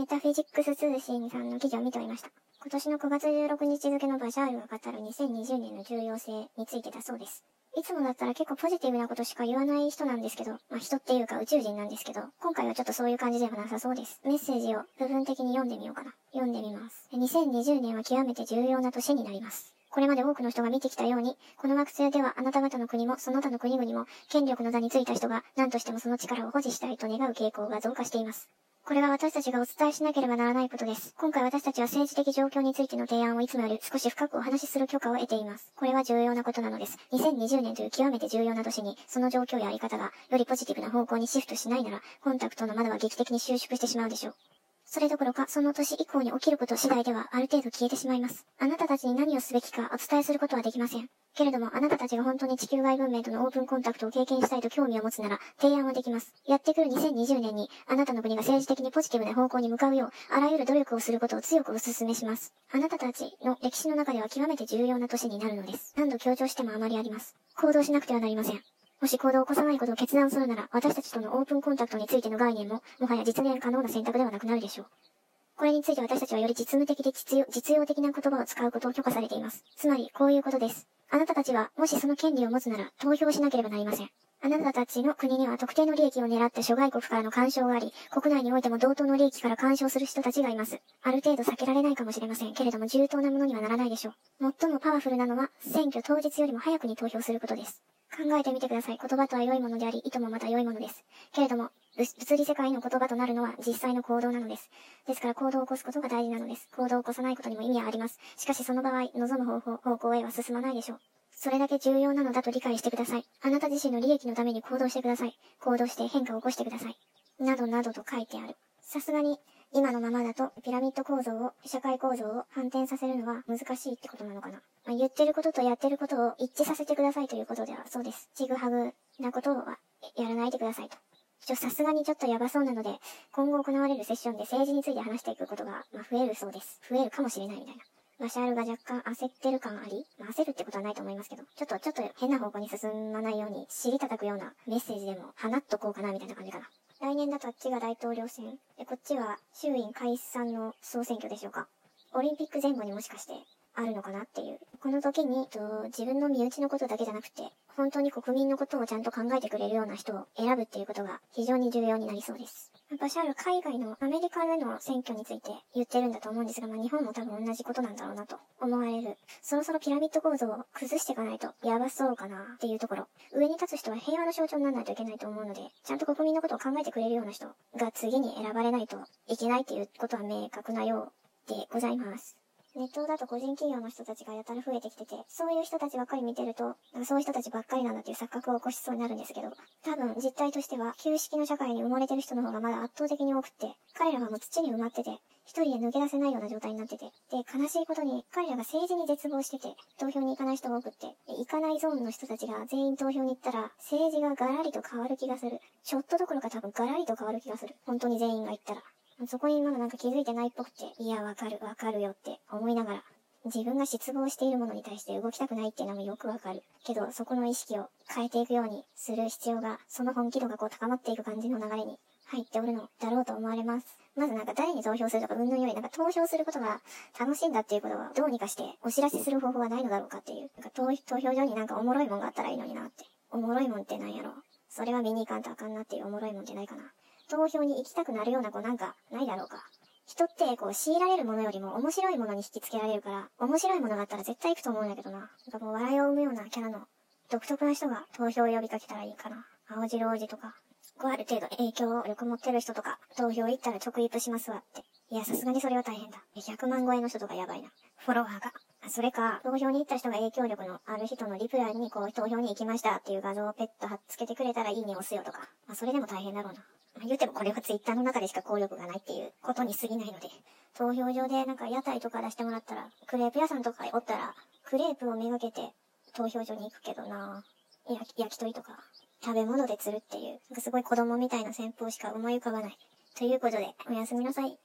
メタフィジックス通信さんの記事を見ておりました。今年の9月16日付のバシャールが語る2020年の重要性についてだそうです。いつもだったら結構ポジティブなことしか言わない人なんですけど、まあ人っていうか宇宙人なんですけど、今回はちょっとそういう感じではなさそうです。メッセージを部分的に読んでみようかな。読んでみます。2020年は極めて重要な年になります。これまで多くの人が見てきたように、この惑星ではあなた方の国もその他の国々も、権力の座についた人が何としてもその力を保持したいと願う傾向が増加しています。これは私たちがお伝えしなければならないことです。今回私たちは政治的状況についての提案をいつもより少し深くお話しする許可を得ています。これは重要なことなのです。2020年という極めて重要な年に、その状況やあり方がよりポジティブな方向にシフトしないなら、コンタクトの窓は劇的に収縮してしまうでしょう。それどころか、その年以降に起きること次第ではある程度消えてしまいます。あなたたちに何をすべきかお伝えすることはできません。けれども、あなたたちが本当に地球外文明とのオープンコンタクトを経験したいと興味を持つなら、提案はできます。やってくる2020年に、あなたの国が政治的にポジティブな方向に向かうよう、あらゆる努力をすることを強くお勧めします。あなたたちの歴史の中では極めて重要な年になるのです。何度強調してもあまりあります。行動しなくてはなりません。もし行動を起こさないことを決断するなら、私たちとのオープンコンタクトについての概念も、もはや実現可能な選択ではなくなるでしょう。これについて私たちはより実務的で実用実用的な言葉を使うことを許可されています。つまり、こういうことです。あなたたちは、もしその権利を持つなら、投票しなければなりません。あなたたちの国には特定の利益を狙った諸外国からの干渉があり、国内においても同等の利益から干渉する人たちがいます。ある程度避けられないかもしれませんけれども、重当なものにはならないでしょう。最もパワフルなのは、選挙当日よりも早くに投票することです。考えてみてください。言葉とは良いものであり、意図もまた良いものです。けれども、物理世界の言葉となるのは実際の行動なのです。ですから行動を起こすことが大事なのです。行動を起こさないことにも意味はあります。しかしその場合、望む方法、方向へは進まないでしょう。それだけ重要なのだと理解してください。あなた自身の利益のために行動してください。行動して変化を起こしてください。などなどと書いてある。さすがに、今のままだとピラミッド構造を、社会構造を反転させるのは難しいってことなのかな。まあ、言ってることとやってることを一致させてくださいということではそうです。ちぐはぐなことはやらないでくださいと。ちょ、さすがにちょっとやばそうなので、今後行われるセッションで政治について話していくことが、まあ、増えるそうです。増えるかもしれないみたいな。マシャールが若干焦ってる感あり、まあ、焦るってことはないと思いますけど、ちょっと、ちょっと変な方向に進まないように、尻叩くようなメッセージでも放っとこうかなみたいな感じかな。来年だとあっちが大統領選。で、こっちは衆院解散の総選挙でしょうか。オリンピック前後にもしかしてあるのかなっていう。この時に、と自分の身内のことだけじゃなくて、本当に国民のことをちゃんと考えてくれるような人を選ぶっていうことが非常に重要になりそうです。バシャール海外のアメリカでの選挙について言ってるんだと思うんですが、まあ、日本も多分同じことなんだろうなと思われる。そろそろピラミッド構造を崩していかないとやばそうかなっていうところ。上に立つ人は平和の象徴にならないといけないと思うので、ちゃんと国民のことを考えてくれるような人が次に選ばれないといけないっていうことは明確なようでございます。ネットだと個人企業の人たちがやたら増えてきてて、そういう人たちばっかり見てると、そういう人たちばっかりなんだっていう錯覚を起こしそうになるんですけど、多分実態としては、旧式の社会に埋もれてる人の方がまだ圧倒的に多くって、彼らはもう土に埋まってて、一人で抜け出せないような状態になってて、で、悲しいことに、彼らが政治に絶望してて、投票に行かない人が多くって、行かないゾーンの人たちが全員投票に行ったら、政治がガラリと変わる気がする。ちょっとどころか多分ガラリと変わる気がする。本当に全員が行ったら。そこにまだなんか気づいてないっぽくて、いや、わかる、わかるよって思いながら、自分が失望しているものに対して動きたくないっていうのもよくわかる。けど、そこの意識を変えていくようにする必要が、その本気度がこう高まっていく感じの流れに入っておるのだろうと思われます。まずなんか誰に投票するとか、うんぬんよりなんか投票することが楽しいんだっていうことはどうにかしてお知らせする方法はないのだろうかっていう。なんか投票所になんかおもろいもんがあったらいいのになって。おもろいもんってなんやろそれは見に行かんとあかんなっていうおもろいもんってないかな。投票に行きたくなるような子なんかないだろうか。人ってこう強いられるものよりも面白いものに引き付けられるから、面白いものがあったら絶対行くと思うんだけどな。なんかもう笑いを生むようなキャラの独特な人が投票を呼びかけたらいいかな。青白王子とか、こうある程度影響力持ってる人とか、投票行ったら直イプしますわって。いや、さすがにそれは大変だ。100万超えの人とかやばいな。フォロワーが。それか、投票に行った人が影響力のある人のリプランにこう投票に行きましたっていう画像をペット貼っつけてくれたらいいね押すよとか。まあそれでも大変だろうな。言うてもこれはツイッターの中でしか効力がないっていうことに過ぎないので、投票所でなんか屋台とか出してもらったら、クレープ屋さんとかおったら、クレープをめがけて投票所に行くけどな焼焼き鳥とか、食べ物で釣るっていう、なんかすごい子供みたいな戦法しか思い浮かばない。ということで、おやすみなさい。